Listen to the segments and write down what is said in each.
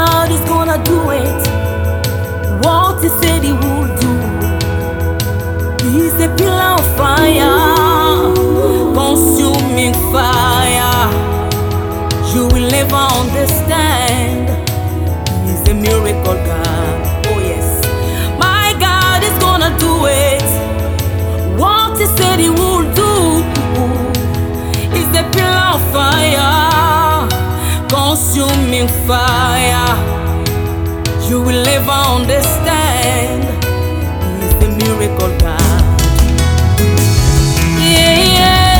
God is gonna do it. What He said He would do. He's a pillar of fire, consuming fire. You will live on this. Consuming fire. You will never understand. He's the miracle God. Yeah, yeah,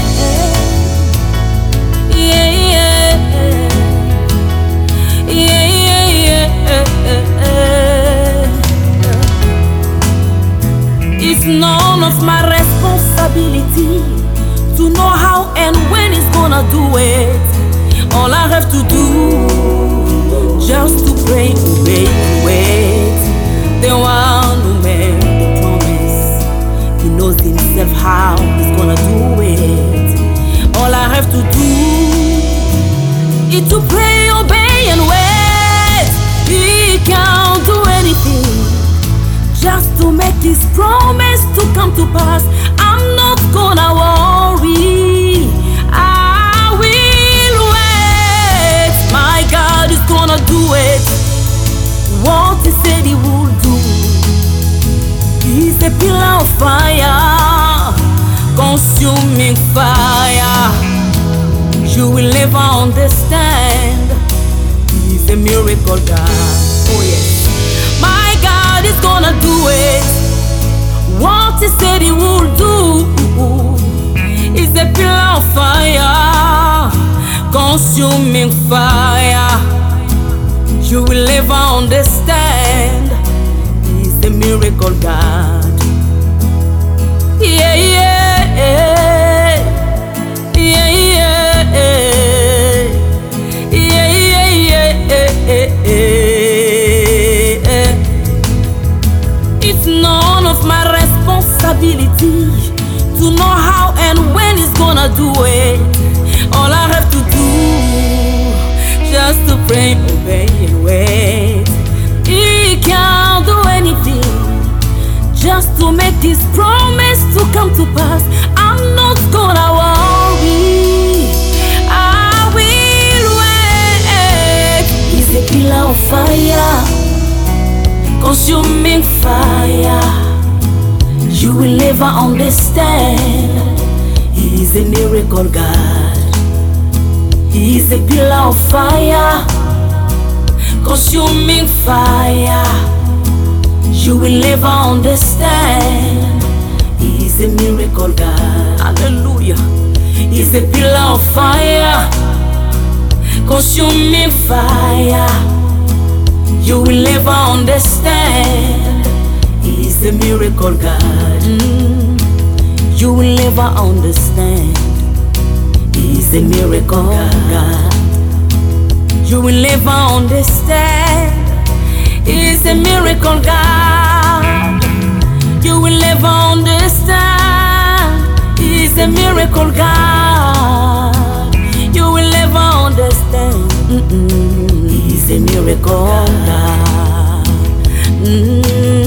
yeah, yeah, yeah. It's none of my responsibility to know how and when He's gonna do it. Have to do just to pray, obey, and wait. The one who made the promise, He knows Himself how He's gonna do it. All I have to do is to pray, obey, and wait. He can't do anything just to make His promise to come to pass. I'm not gonna worry. A of fire, consuming fire. You will never understand. He's a miracle God. Oh yes. My God is gonna do it. What He said He will do. He's a pillar of fire, consuming fire. You will never understand. He's a miracle God. This promise to come to pass. I'm not gonna worry. I will wait. He's a pillar of fire, consuming fire. You will never understand. He's a miracle God. He's a pillar of fire, consuming fire. You will live on never understand. He's a miracle God. Hallelujah. He's a pillar of fire, consuming fire. You will live on never understand. He's a miracle God. Mm. You will never understand. He's a miracle God. You will never understand is a miracle God. You will never understand. He's a miracle God. You will never understand. Mm-mm. He's a miracle God. Mm-mm.